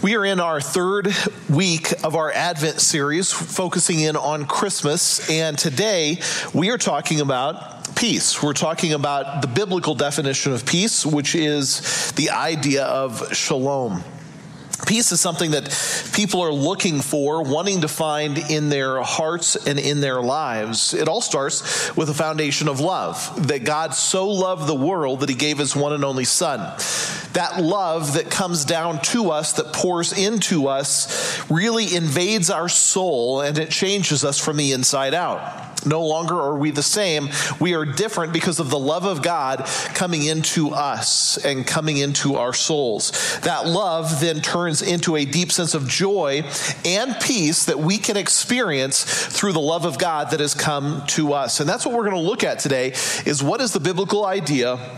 We are in our third week of our Advent series, focusing in on Christmas. And today we are talking about peace. We're talking about the biblical definition of peace, which is the idea of shalom. Peace is something that people are looking for, wanting to find in their hearts and in their lives. It all starts with a foundation of love that God so loved the world that he gave his one and only Son. That love that comes down to us, that pours into us, really invades our soul and it changes us from the inside out. No longer are we the same. We are different because of the love of God coming into us and coming into our souls. That love then turns into a deep sense of joy and peace that we can experience through the love of God that has come to us. And that's what we're going to look at today is what is the biblical idea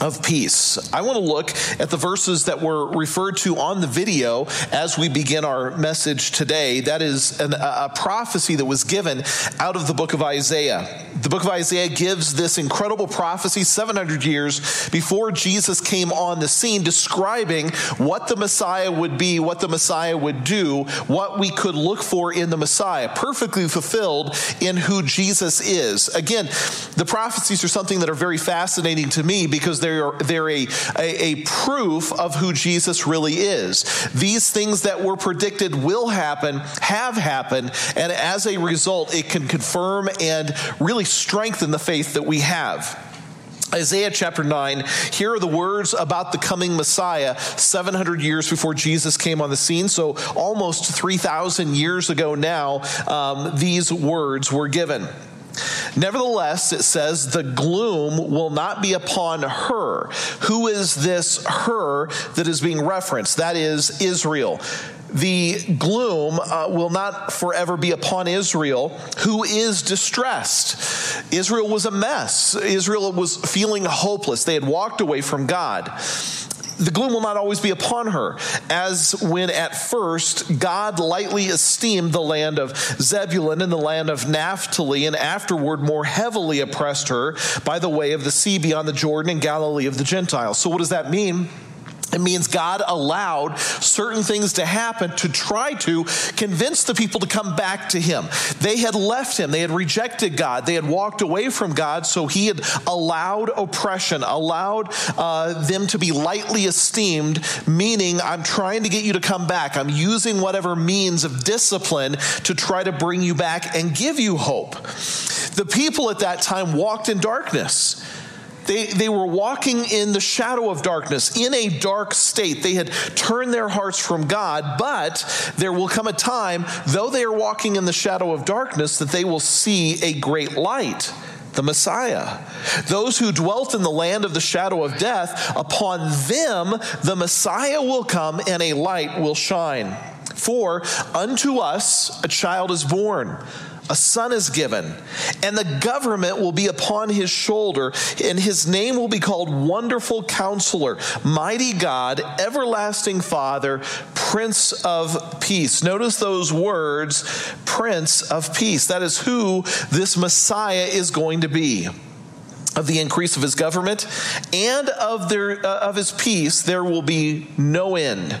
of peace. I want to look at the verses that were referred to on the video as we begin our message today. That is an, a prophecy that was given out of the book of Isaiah. The book of Isaiah gives this incredible prophecy 700 years before Jesus came on the scene, describing what the Messiah would be, what the Messiah would do, what we could look for in the Messiah, perfectly fulfilled in who Jesus is. Again, the prophecies are something that are very fascinating to me because they're, they're a, a, a proof of who Jesus really is. These things that were predicted will happen, have happened, and as a result, it can confirm and really strengthen the faith that we have. Isaiah chapter 9, here are the words about the coming Messiah 700 years before Jesus came on the scene. So, almost 3,000 years ago now, um, these words were given. Nevertheless, it says, the gloom will not be upon her. Who is this her that is being referenced? That is Israel the gloom uh, will not forever be upon Israel, who is distressed. Israel was a mess. Israel was feeling hopeless. They had walked away from God the gloom will not always be upon her, as when at first God lightly esteemed the land of Zebulun and the land of Naphtali, and afterward more heavily oppressed her by the way of the sea beyond the Jordan and Galilee of the Gentiles. So, what does that mean? It means God allowed certain things to happen to try to convince the people to come back to Him. They had left Him, they had rejected God, they had walked away from God, so He had allowed oppression, allowed uh, them to be lightly esteemed, meaning, I'm trying to get you to come back. I'm using whatever means of discipline to try to bring you back and give you hope. The people at that time walked in darkness. They, they were walking in the shadow of darkness, in a dark state. They had turned their hearts from God, but there will come a time, though they are walking in the shadow of darkness, that they will see a great light the Messiah. Those who dwelt in the land of the shadow of death, upon them the Messiah will come and a light will shine. For unto us a child is born a son is given, and the government will be upon his shoulder, and his name will be called Wonderful Counselor, Mighty God, Everlasting Father, Prince of Peace. Notice those words, Prince of Peace. That is who this Messiah is going to be of the increase of his government and of their uh, of his peace there will be no end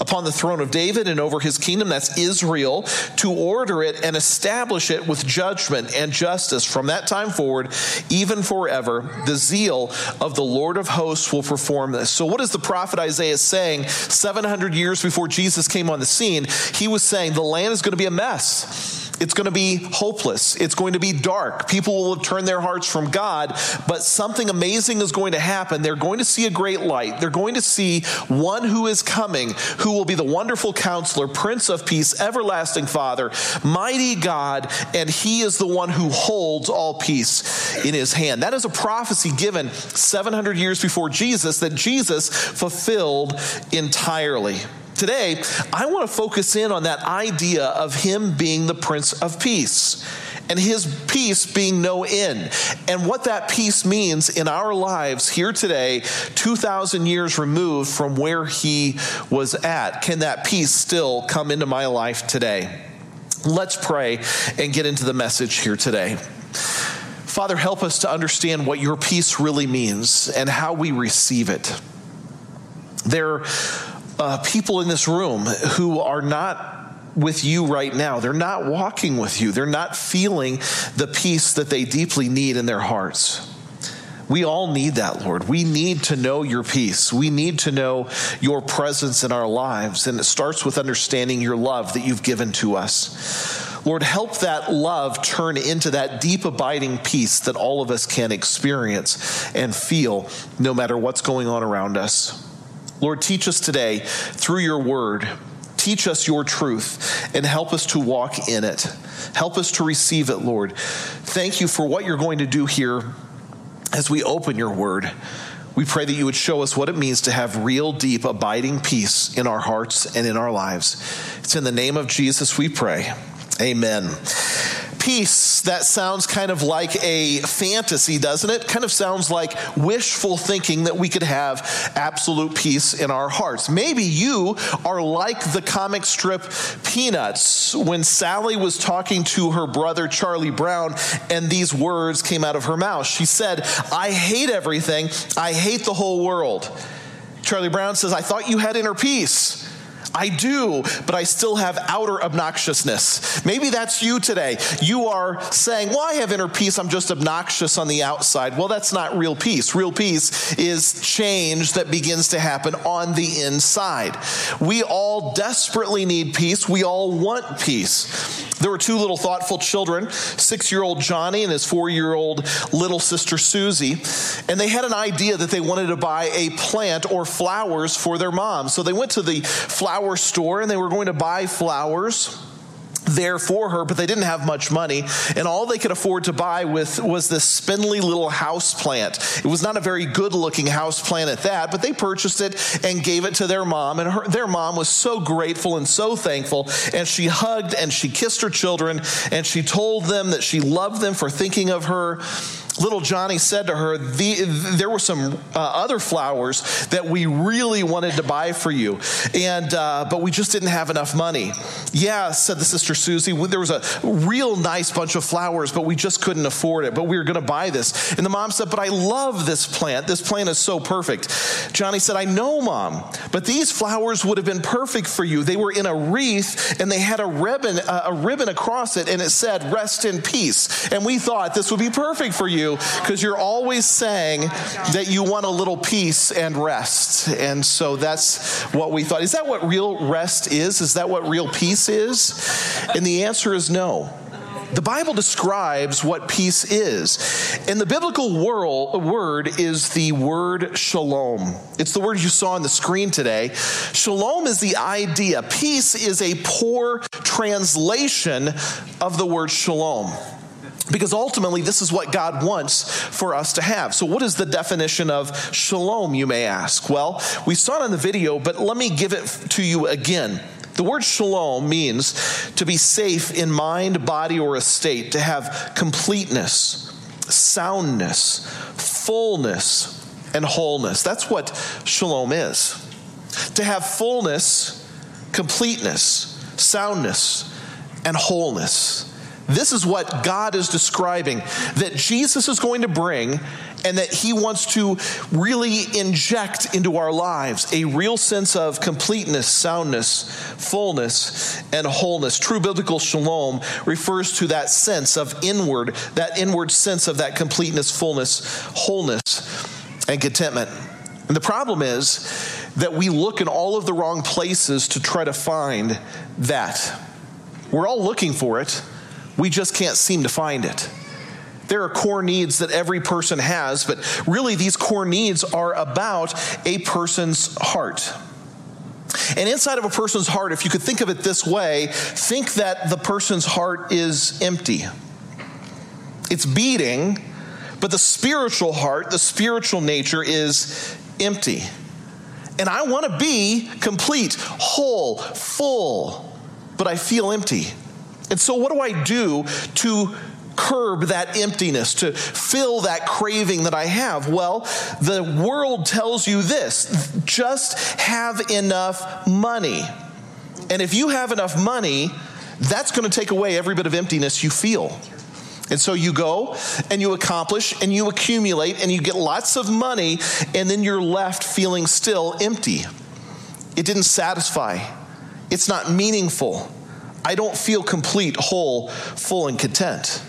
upon the throne of David and over his kingdom, that's Israel, to order it and establish it with judgment and justice from that time forward, even forever. The zeal of the Lord of hosts will perform this. So, what is the prophet Isaiah saying 700 years before Jesus came on the scene? He was saying the land is going to be a mess. It's going to be hopeless. It's going to be dark. People will turned their hearts from God, but something amazing is going to happen. They're going to see a great light. They're going to see one who is coming, who will be the wonderful counselor, Prince of Peace, everlasting Father, mighty God, and he is the one who holds all peace in his hand. That is a prophecy given 700 years before Jesus that Jesus fulfilled entirely. Today, I want to focus in on that idea of him being the Prince of Peace and his peace being no end. And what that peace means in our lives here today, 2,000 years removed from where he was at. Can that peace still come into my life today? Let's pray and get into the message here today. Father, help us to understand what your peace really means and how we receive it. There uh, people in this room who are not with you right now. They're not walking with you. They're not feeling the peace that they deeply need in their hearts. We all need that, Lord. We need to know your peace. We need to know your presence in our lives. And it starts with understanding your love that you've given to us. Lord, help that love turn into that deep, abiding peace that all of us can experience and feel no matter what's going on around us. Lord, teach us today through your word. Teach us your truth and help us to walk in it. Help us to receive it, Lord. Thank you for what you're going to do here as we open your word, we pray that you would show us what it means to have real, deep, abiding peace in our hearts and in our lives. It's in the name of Jesus we pray. Amen peace, that sounds kind of like a fantasy, doesn't it? Kind of sounds like wishful thinking that we could have absolute peace in our hearts. Maybe you are like the comic strip Peanuts when Sally was talking to her brother Charlie Brown and these words came out of her mouth. She said, I hate everything, I hate the whole world. Charlie Brown says, I thought you had inner peace. I do, but I still have outer obnoxiousness. Maybe that's you today. You are saying, Well, I have inner peace, I'm just obnoxious on the outside. Well, that's not real peace. Real peace is change that begins to happen on the inside. We all desperately need peace, we all want peace. There were two little thoughtful children, six year old Johnny and his four year old little sister Susie, and they had an idea that they wanted to buy a plant or flowers for their mom. So they went to the flower store and they were going to buy flowers there for her, but they didn't have much money. And all they could afford to buy with was this spindly little house plant. It was not a very good looking house plant at that, but they purchased it and gave it to their mom. And her, their mom was so grateful and so thankful. And she hugged and she kissed her children and she told them that she loved them for thinking of her little Johnny said to her, the, There were some uh, other flowers that we really wanted to buy for you, and uh, but we just didn't have enough money. Yeah, said the sister Susie, there was a real nice bunch of flowers, but we just couldn't afford it, but we were going to buy this. And the mom said, But I love this plant. This plant is so perfect. Johnny said, I know, mom, but these flowers would have been perfect for you. They were in a wreath and they had a ribbon, uh, a ribbon across it, and it said, Rest in peace. And we thought this would be perfect for you because you're always saying that you want a little peace and rest. And so that's what we thought. Is that what real rest is? Is that what real peace is? And the answer is no. The Bible describes what peace is. And the biblical world, uh, word is the word shalom. It's the word you saw on the screen today. Shalom is the idea. Peace is a poor translation of the word shalom. Because ultimately, this is what God wants for us to have. So, what is the definition of shalom, you may ask? Well, we saw it in the video, but let me give it to you again. The word shalom means to be safe in mind, body, or estate, to have completeness, soundness, fullness, and wholeness. That's what shalom is. To have fullness, completeness, soundness, and wholeness. This is what God is describing that Jesus is going to bring and that he wants to really inject into our lives a real sense of completeness, soundness, fullness, and wholeness. True biblical shalom refers to that sense of inward, that inward sense of that completeness, fullness, wholeness, and contentment. And the problem is that we look in all of the wrong places to try to find that. We're all looking for it we just can't seem to find it. There are core needs that every person has, but really these core needs are about a person's heart. And inside of a person's heart, if you could think of it this way, think that the person's heart is empty. It's beating, but the spiritual heart, the spiritual nature is empty. And I want to be complete, whole, full, but I feel empty. And so, what do I do to curb that emptiness, to fill that craving that I have? Well, the world tells you this just have enough money. And if you have enough money, that's going to take away every bit of emptiness you feel. And so you go and you accomplish and you accumulate and you get lots of money, and then you're left feeling still empty. It didn't satisfy. It's not meaningful. I don't feel complete, whole, full, and content.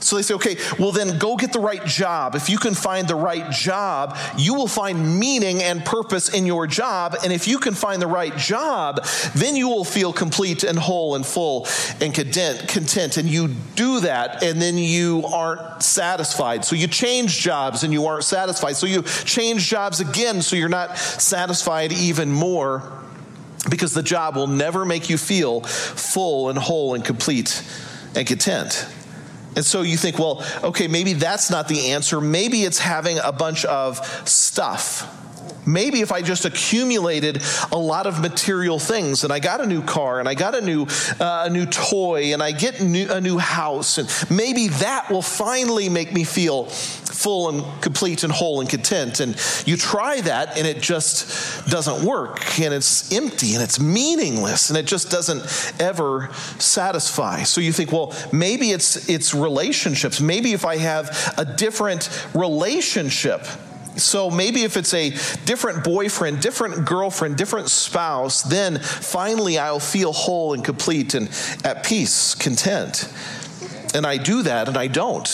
So they say, okay, well, then go get the right job. If you can find the right job, you will find meaning and purpose in your job. And if you can find the right job, then you will feel complete and whole and full and content. And you do that, and then you aren't satisfied. So you change jobs and you aren't satisfied. So you change jobs again, so you're not satisfied even more because the job will never make you feel full and whole and complete and content. And so you think, well, okay, maybe that's not the answer. Maybe it's having a bunch of stuff. Maybe if I just accumulated a lot of material things and I got a new car and I got a new, uh, a new toy and I get new, a new house, and maybe that will finally make me feel full and complete and whole and content. And you try that and it just doesn't work and it's empty and it's meaningless and it just doesn't ever satisfy. So you think, well, maybe it's, it's relationships. Maybe if I have a different relationship, so maybe if it's a different boyfriend, different girlfriend, different spouse, then finally I'll feel whole and complete and at peace, content. And I do that and I don't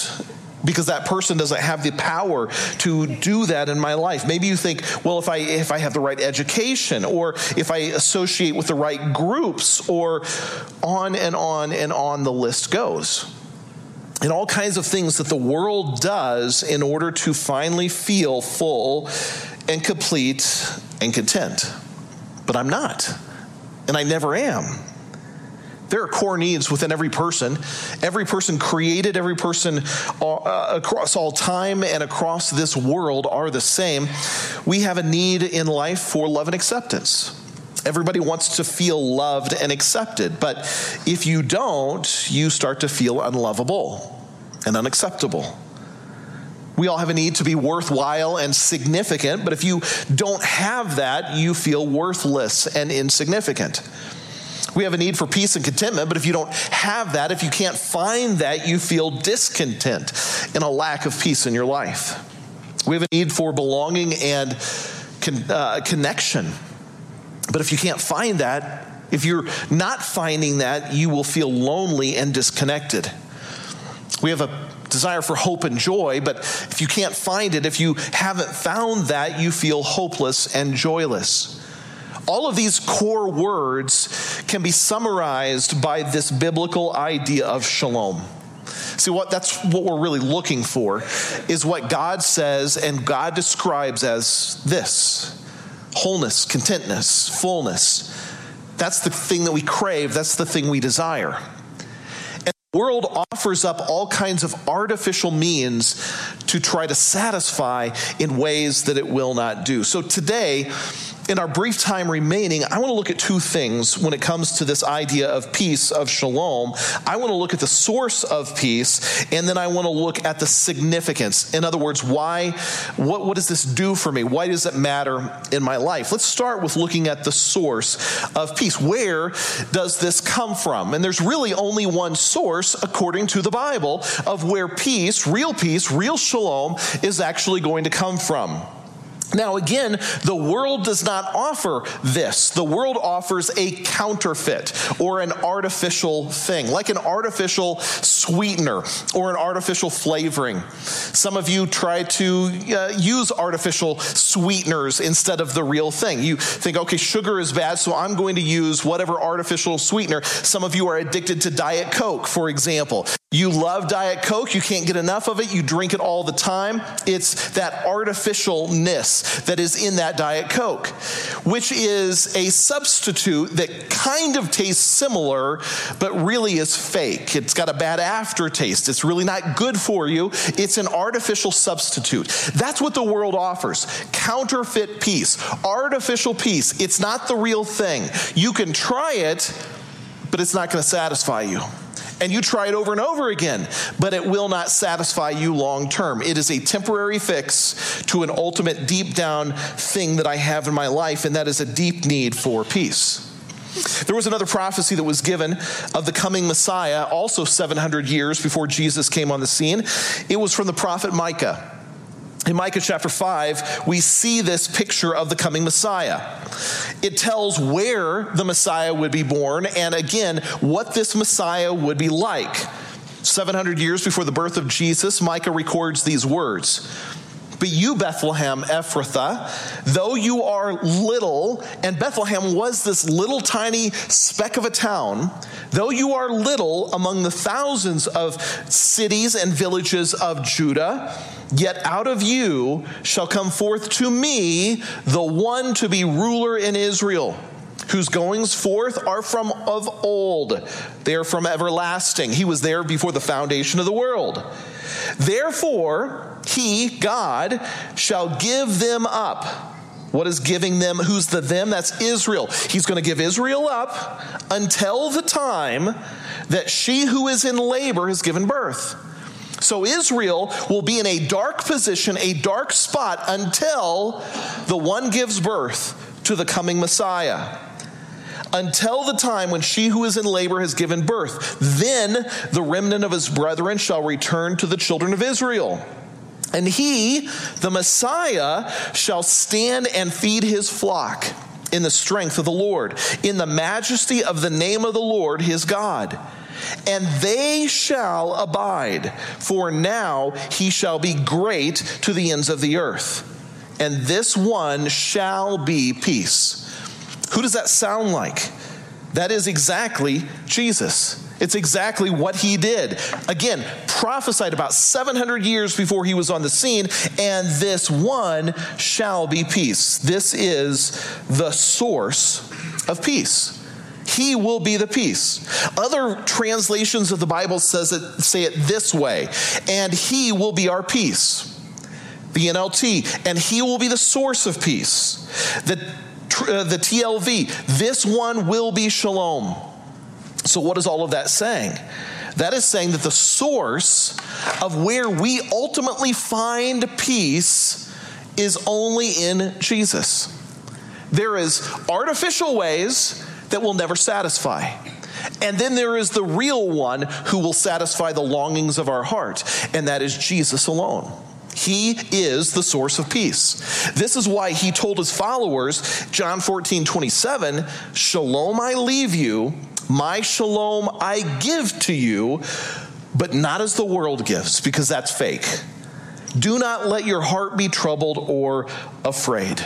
because that person doesn't have the power to do that in my life. Maybe you think, well, if I if I have the right education or if I associate with the right groups or on and on and on the list goes. And all kinds of things that the world does in order to finally feel full and complete and content. But I'm not. And I never am. There are core needs within every person. Every person created, every person uh, across all time and across this world are the same. We have a need in life for love and acceptance. Everybody wants to feel loved and accepted, but if you don't, you start to feel unlovable and unacceptable. We all have a need to be worthwhile and significant, but if you don't have that, you feel worthless and insignificant. We have a need for peace and contentment, but if you don't have that, if you can't find that, you feel discontent and a lack of peace in your life. We have a need for belonging and con- uh, connection. But if you can't find that, if you're not finding that, you will feel lonely and disconnected. We have a desire for hope and joy, but if you can't find it, if you haven't found that, you feel hopeless and joyless. All of these core words can be summarized by this biblical idea of shalom. See what that's what we're really looking for is what God says and God describes as this wholeness, contentness, fullness. That's the thing that we crave, that's the thing we desire. And the world offers up all kinds of artificial means to try to satisfy in ways that it will not do. So today, in our brief time remaining, I want to look at two things when it comes to this idea of peace, of shalom. I want to look at the source of peace, and then I want to look at the significance. In other words, why, what, what does this do for me? Why does it matter in my life? Let's start with looking at the source of peace. Where does this come from? And there's really only one source, according to the Bible, of where peace, real peace, real shalom, is actually going to come from. Now, again, the world does not offer this. The world offers a counterfeit or an artificial thing, like an artificial sweetener or an artificial flavoring. Some of you try to uh, use artificial sweeteners instead of the real thing. You think, okay, sugar is bad, so I'm going to use whatever artificial sweetener. Some of you are addicted to Diet Coke, for example. You love Diet Coke, you can't get enough of it, you drink it all the time. It's that artificialness that is in that Diet Coke, which is a substitute that kind of tastes similar, but really is fake. It's got a bad aftertaste. It's really not good for you. It's an artificial substitute. That's what the world offers counterfeit peace, artificial peace. It's not the real thing. You can try it, but it's not going to satisfy you and you try it over and over again, but it will not satisfy you long term. It is a temporary fix to an ultimate deep down thing that I have in my life, and that is a deep need for peace. There was another prophecy that was given of the coming Messiah, also 700 years before Jesus came on the scene. It was from the prophet Micah. In Micah chapter 5, we see this picture of the coming Messiah. It tells where the Messiah would be born and again, what this Messiah would be like. 700 years before the birth of Jesus, Micah records these words but you, Bethlehem Ephrathah, though you are little, and Bethlehem was this little tiny speck of a town, though you are little among the thousands of cities and villages of Judah, yet out of you shall come forth to me the one to be ruler in Israel whose goings forth are from of old. They are from everlasting. He was there before the foundation of the world. Therefore, he, God, shall give them up. What is giving them? Who's the them? That's Israel. He's going to give Israel up until the time that she who is in labor has given birth. So Israel will be in a dark position, a dark spot until the one gives birth to the coming Messiah until the time when she who is in labor has given birth. Then the remnant of his brethren shall return to the children of Israel. And he, the Messiah, shall stand and feed his flock in the strength of the Lord, in the majesty of the name of the Lord his God. And they shall abide, for now he shall be great to the ends of the earth. And this one shall be peace. Who does that sound like? That is exactly Jesus. It's exactly what he did. Again, prophesied about 700 years before he was on the scene, and this one shall be peace. This is the source of peace. He will be the peace. Other translations of the Bible says it, say it this way, and he will be our peace. The NLT, and he will be the source of peace. The uh, the TLV, this one will be shalom. So, what is all of that saying? That is saying that the source of where we ultimately find peace is only in Jesus. There is artificial ways that will never satisfy. And then there is the real one who will satisfy the longings of our heart, and that is Jesus alone. He is the source of peace. This is why he told his followers, John 14, 27, Shalom I leave you, my shalom I give to you, but not as the world gives, because that's fake. Do not let your heart be troubled or afraid.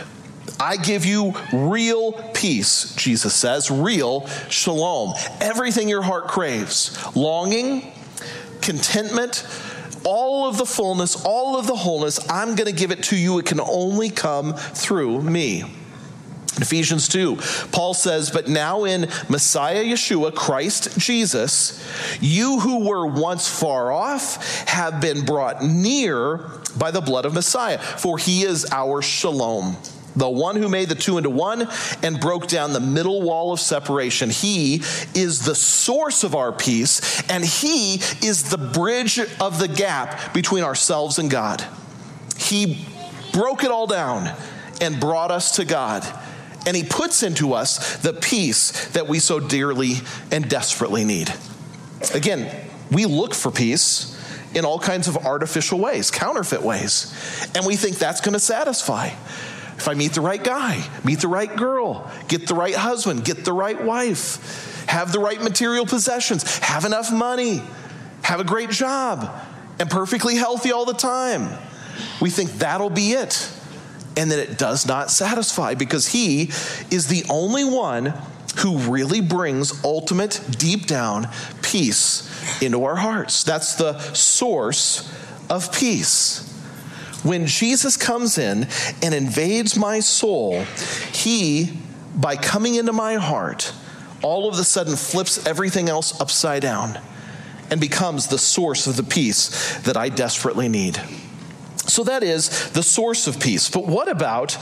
I give you real peace, Jesus says, real shalom. Everything your heart craves longing, contentment, all of the fullness, all of the wholeness, I'm going to give it to you. It can only come through me. Ephesians 2, Paul says, But now in Messiah Yeshua, Christ Jesus, you who were once far off have been brought near by the blood of Messiah, for he is our shalom the one who made the two into one and broke down the middle wall of separation. He is the source of our peace, and He is the bridge of the gap between ourselves and God. He broke it all down and brought us to God. And He puts into us the peace that we so dearly and desperately need. Again, we look for peace in all kinds of artificial ways, counterfeit ways, and we think that's going to satisfy. If I meet the right guy, meet the right girl, get the right husband, get the right wife, have the right material possessions, have enough money, have a great job, and perfectly healthy all the time, we think that'll be it. And that it does not satisfy because He is the only one who really brings ultimate, deep down peace into our hearts. That's the source of peace. When Jesus comes in and invades my soul, he, by coming into my heart, all of a sudden flips everything else upside down and becomes the source of the peace that I desperately need. So that is the source of peace. But what about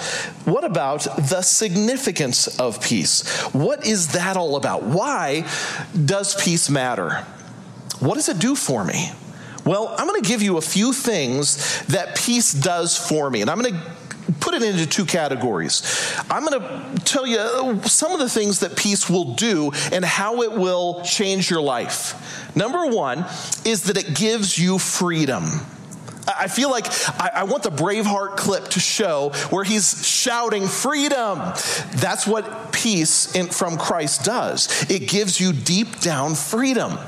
what about the significance of peace? What is that all about? Why does peace matter? What does it do for me? Well, I'm going to give you a few things that peace does for me, and I'm going to put it into two categories. I'm going to tell you some of the things that peace will do and how it will change your life. Number one is that it gives you freedom. I feel like I, want the Braveheart clip to show where he's shouting freedom. That's what peace in, from Christ does. It gives you deep down freedom.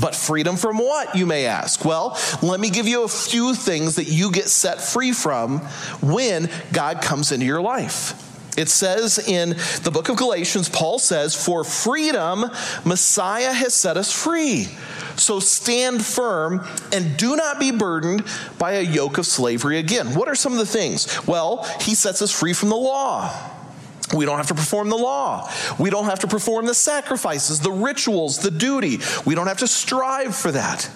But freedom from what, you may ask? Well, let me give you a few things that you get set free from when God comes into your life. It says in the book of Galatians, Paul says, For freedom, Messiah has set us free. So stand firm and do not be burdened by a yoke of slavery again. What are some of the things? Well, he sets us free from the law. We don't have to perform the law. We don't have to perform the sacrifices, the rituals, the duty. We don't have to strive for that.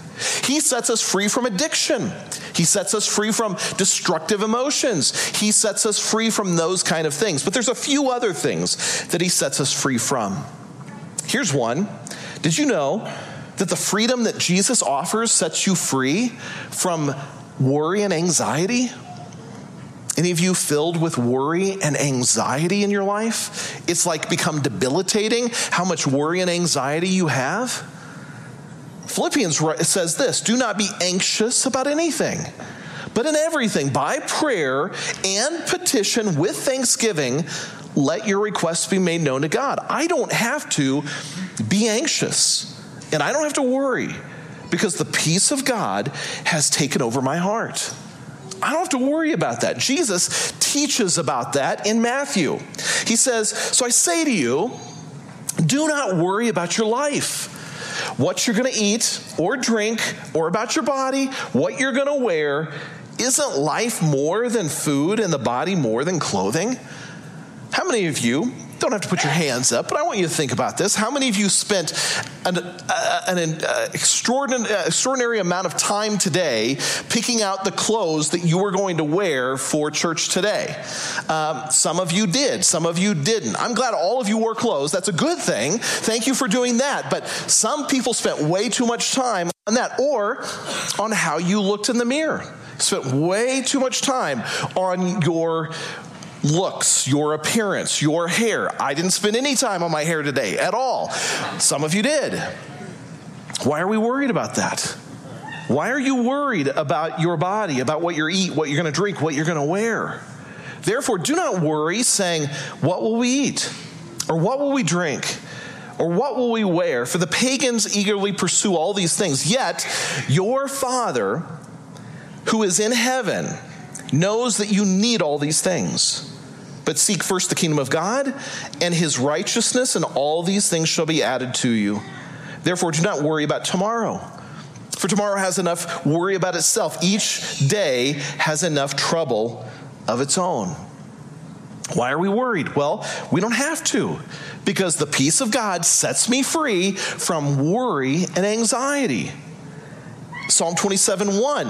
He sets us free from addiction. He sets us free from destructive emotions. He sets us free from those kind of things. But there's a few other things that he sets us free from. Here's one. Did you know that the freedom that Jesus offers sets you free from worry and anxiety? Any of you filled with worry and anxiety in your life? It's like become debilitating how much worry and anxiety you have. Philippians says this do not be anxious about anything, but in everything, by prayer and petition with thanksgiving, let your requests be made known to God. I don't have to be anxious and I don't have to worry because the peace of God has taken over my heart. I don't have to worry about that. Jesus teaches about that in Matthew. He says, So I say to you, do not worry about your life, what you're going to eat or drink, or about your body, what you're going to wear. Isn't life more than food and the body more than clothing? How many of you don't have to put your hands up, but I want you to think about this. How many of you spent an, uh, an uh, extraordinary, uh, extraordinary amount of time today picking out the clothes that you were going to wear for church today? Um, some of you did, some of you didn't. I'm glad all of you wore clothes. That's a good thing. Thank you for doing that. But some people spent way too much time on that or on how you looked in the mirror spent way too much time on your looks, your appearance, your hair. I didn't spend any time on my hair today at all. Some of you did. Why are we worried about that? Why are you worried about your body, about what you eat, what you're going to drink, what you're going to wear? Therefore, do not worry, saying, What will we eat? Or what will we drink? Or what will we wear? For the pagans eagerly pursue all these things. Yet, your Father, who is in heaven, knows that you need all these things. But seek first the kingdom of God and his righteousness, and all these things shall be added to you. Therefore, do not worry about tomorrow. For tomorrow has enough worry about itself. Each day has enough trouble of its own. Why are we worried? Well, we don't have to, because the peace of God sets me free from worry and anxiety. Psalm 27 1.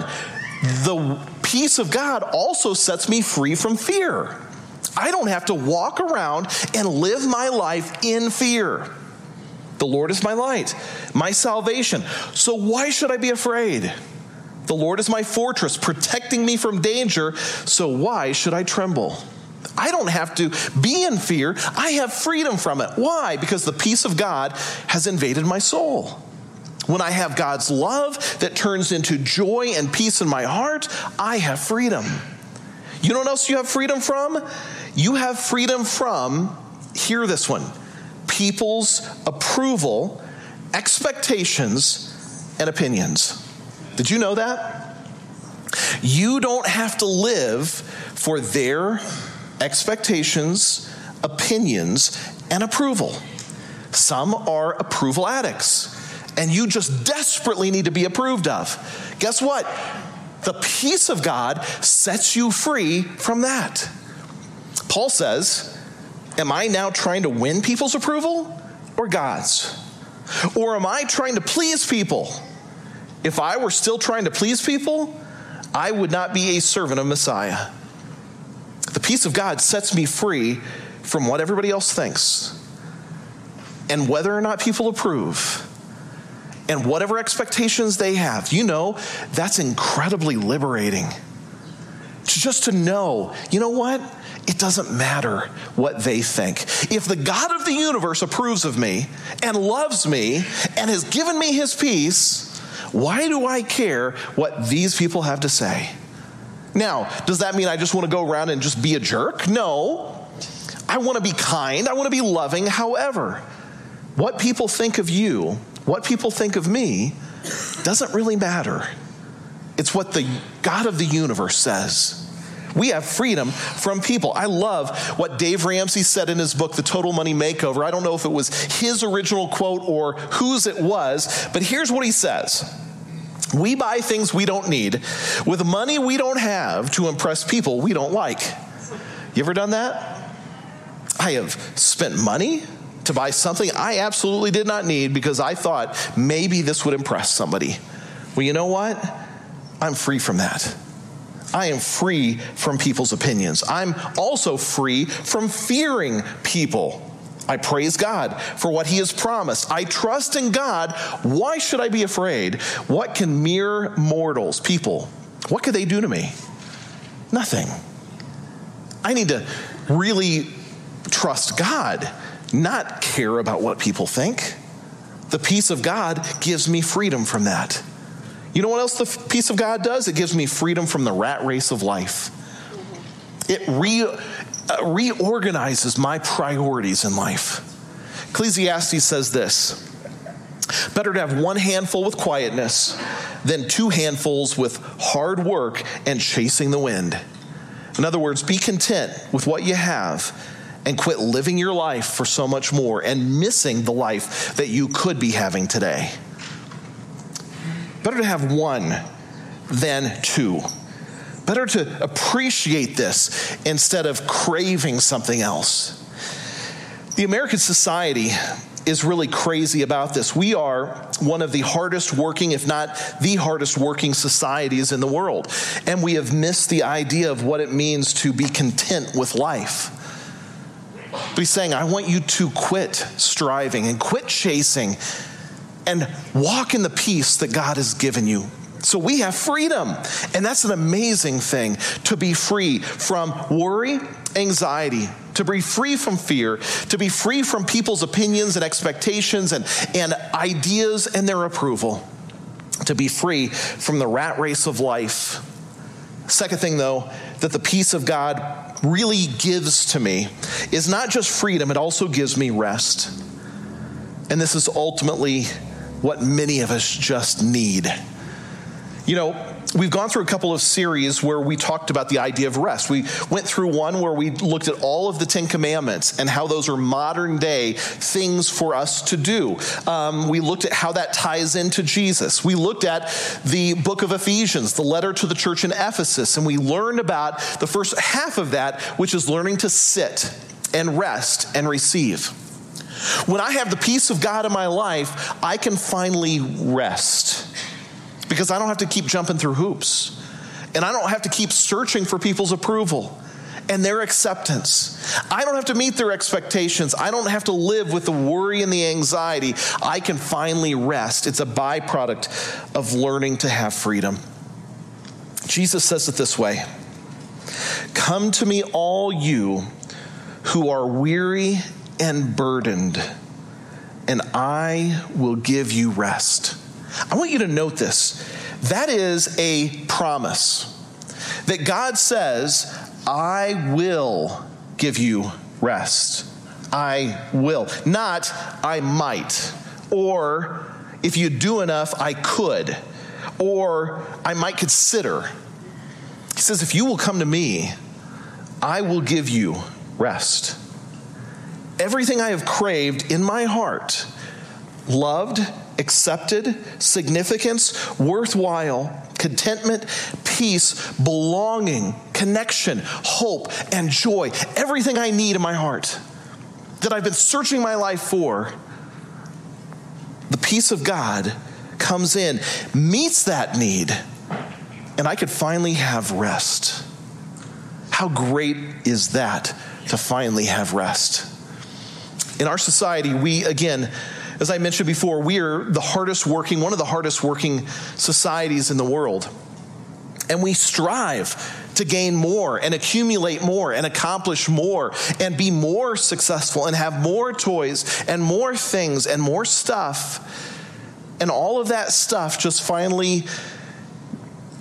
The peace of God also sets me free from fear. I don't have to walk around and live my life in fear. The Lord is my light, my salvation. So why should I be afraid? The Lord is my fortress, protecting me from danger. So why should I tremble? I don't have to be in fear. I have freedom from it. Why? Because the peace of God has invaded my soul. When I have God's love that turns into joy and peace in my heart, I have freedom. You know what else you have freedom from? You have freedom from, hear this one, people's approval, expectations, and opinions. Did you know that? You don't have to live for their expectations, opinions, and approval. Some are approval addicts, and you just desperately need to be approved of. Guess what? The peace of God sets you free from that. Paul says, Am I now trying to win people's approval or God's? Or am I trying to please people? If I were still trying to please people, I would not be a servant of Messiah. The peace of God sets me free from what everybody else thinks and whether or not people approve and whatever expectations they have. You know, that's incredibly liberating. Just to know, you know what? It doesn't matter what they think. If the God of the universe approves of me and loves me and has given me his peace, Why do I care what these people have to say? Now, does that mean I just want to go around and just be a jerk? No. I want to be kind. I want to be loving. However, what people think of you, what people think of me, doesn't really matter. It's what the God of the universe says. We have freedom from people. I love what Dave Ramsey said in his book, The Total Money Makeover. I don't know if it was his original quote or whose it was, but here's what he says. We buy things we don't need with money we don't have to impress people we don't like. You ever done that? I have spent money to buy something I absolutely did not need because I thought maybe this would impress somebody. Well, you know what? I'm free from that. I am free from people's opinions. I'm also free from fearing people. I praise God for what He has promised. I trust in God. Why should I be afraid? What can mere mortals, people, what could they do to me? Nothing. I need to really trust God, not care about what people think. The peace of God gives me freedom from that. You know what else the peace of God does? It gives me freedom from the rat race of life. It re, uh, reorganizes my priorities in life. Ecclesiastes says this Better to have one handful with quietness than two handfuls with hard work and chasing the wind. In other words, be content with what you have and quit living your life for so much more and missing the life that you could be having today. Better to have one than two. Better to appreciate this instead of craving something else. The American society is really crazy about this. We are one of the hardest working, if not the hardest working societies in the world. And we have missed the idea of what it means to be content with life. But he's saying, I want you to quit striving and quit chasing and walk in the peace that God has given you. So we have freedom. And that's an amazing thing to be free from worry, anxiety, to be free from fear, to be free from people's opinions and expectations and, and ideas and their approval, to be free from the rat race of life. Second thing, though, that the peace of God really gives to me is not just freedom, it also gives me rest. And this is ultimately what many of us just need. You know, we've gone through a couple of series where we talked about the idea of rest. We went through one where we looked at all of the Ten Commandments and how those are modern day things for us to do. Um, we looked at how that ties into Jesus. We looked at the book of Ephesians, the letter to the church in Ephesus, and we learned about the first half of that, which is learning to sit and rest and receive. When I have the peace of God in my life, I can finally rest because I don't have to keep jumping through hoops and I don't have to keep searching for people's approval and their acceptance. I don't have to meet their expectations. I don't have to live with the worry and the anxiety. I can finally rest. It's a byproduct of learning to have freedom. Jesus says it this way Come to me, all you who are weary and burdened, and I will give you rest. I want you to note this. That is a promise that God says, I will give you rest. I will. Not, I might. Or, if you do enough, I could. Or, I might consider. He says, if you will come to me, I will give you rest everything I have craved in my heart loved, accepted, significance, worthwhile, contentment, peace, belonging, connection, hope, and joy. Everything I need in my heart that I've been searching my life for, the peace of God comes in, meets that need, and I could finally have rest. How great is that to finally have rest? In our society, we, again, as I mentioned before, we are the hardest working, one of the hardest working societies in the world. And we strive to gain more and accumulate more and accomplish more and be more successful and have more toys and more things and more stuff. and all of that stuff just finally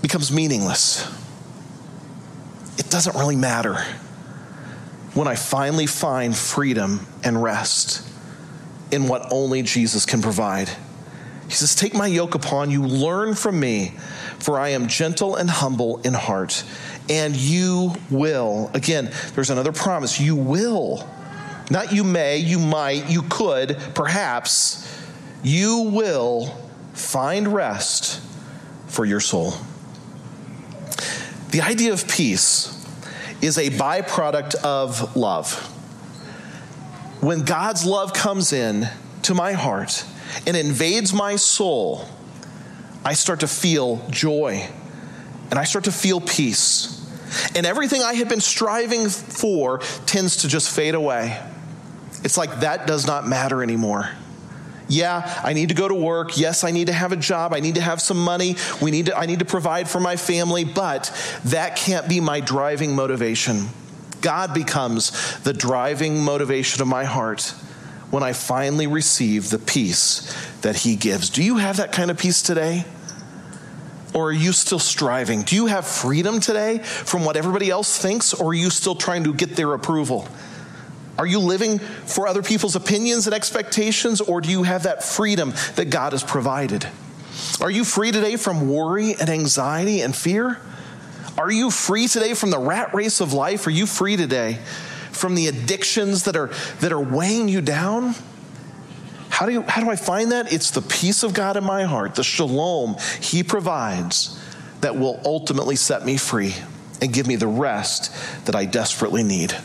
becomes meaningless. It doesn't really matter when I finally find freedom and rest in what only Jesus can provide. He says, Take my yoke upon you, learn from me, for I am gentle and humble in heart, and you will. Again, there's another promise you will. Not you may, you might, you could, perhaps. You will find rest for your soul. The idea of peace is a byproduct of love. When God's love comes in to my heart and invades my soul, I start to feel joy and I start to feel peace. And everything I had been striving for tends to just fade away. It's like that does not matter anymore. Yeah, I need to go to work. Yes, I need to have a job. I need to have some money. We need to, I need to provide for my family, but that can't be my driving motivation. God becomes the driving motivation of my heart when I finally receive the peace that He gives. Do you have that kind of peace today? Or are you still striving? Do you have freedom today from what everybody else thinks, or are you still trying to get their approval? Are you living for other people's opinions and expectations, or do you have that freedom that God has provided? Are you free today from worry and anxiety and fear? Are you free today from the rat race of life? Are you free today from the addictions that are, that are weighing you down? How do, you, how do I find that? It's the peace of God in my heart, the shalom He provides that will ultimately set me free and give me the rest that I desperately need.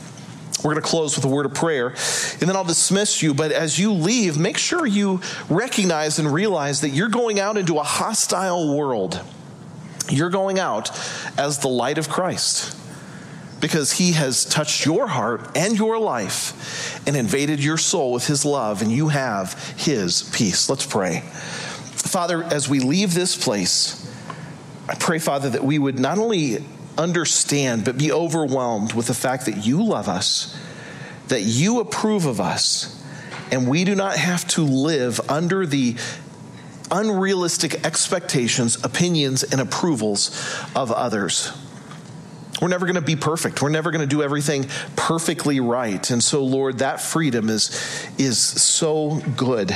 We're going to close with a word of prayer, and then I'll dismiss you. But as you leave, make sure you recognize and realize that you're going out into a hostile world. You're going out as the light of Christ because he has touched your heart and your life and invaded your soul with his love, and you have his peace. Let's pray. Father, as we leave this place, I pray, Father, that we would not only understand, but be overwhelmed with the fact that you love us, that you approve of us, and we do not have to live under the unrealistic expectations, opinions, and approvals of others. We're never going to be perfect. We're never going to do everything perfectly right. And so, Lord, that freedom is, is so good.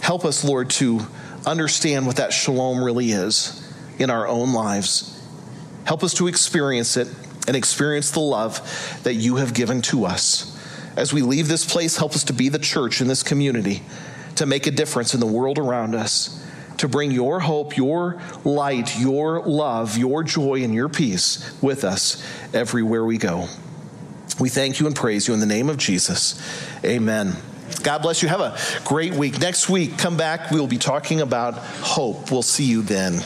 Help us, Lord, to understand what that shalom really is in our own lives. Help us to experience it and experience the love that you have given to us. As we leave this place, help us to be the church in this community, to make a difference in the world around us, to bring your hope, your light, your love, your joy, and your peace with us everywhere we go. We thank you and praise you in the name of Jesus. Amen. God bless you. Have a great week. Next week, come back. We'll be talking about hope. We'll see you then.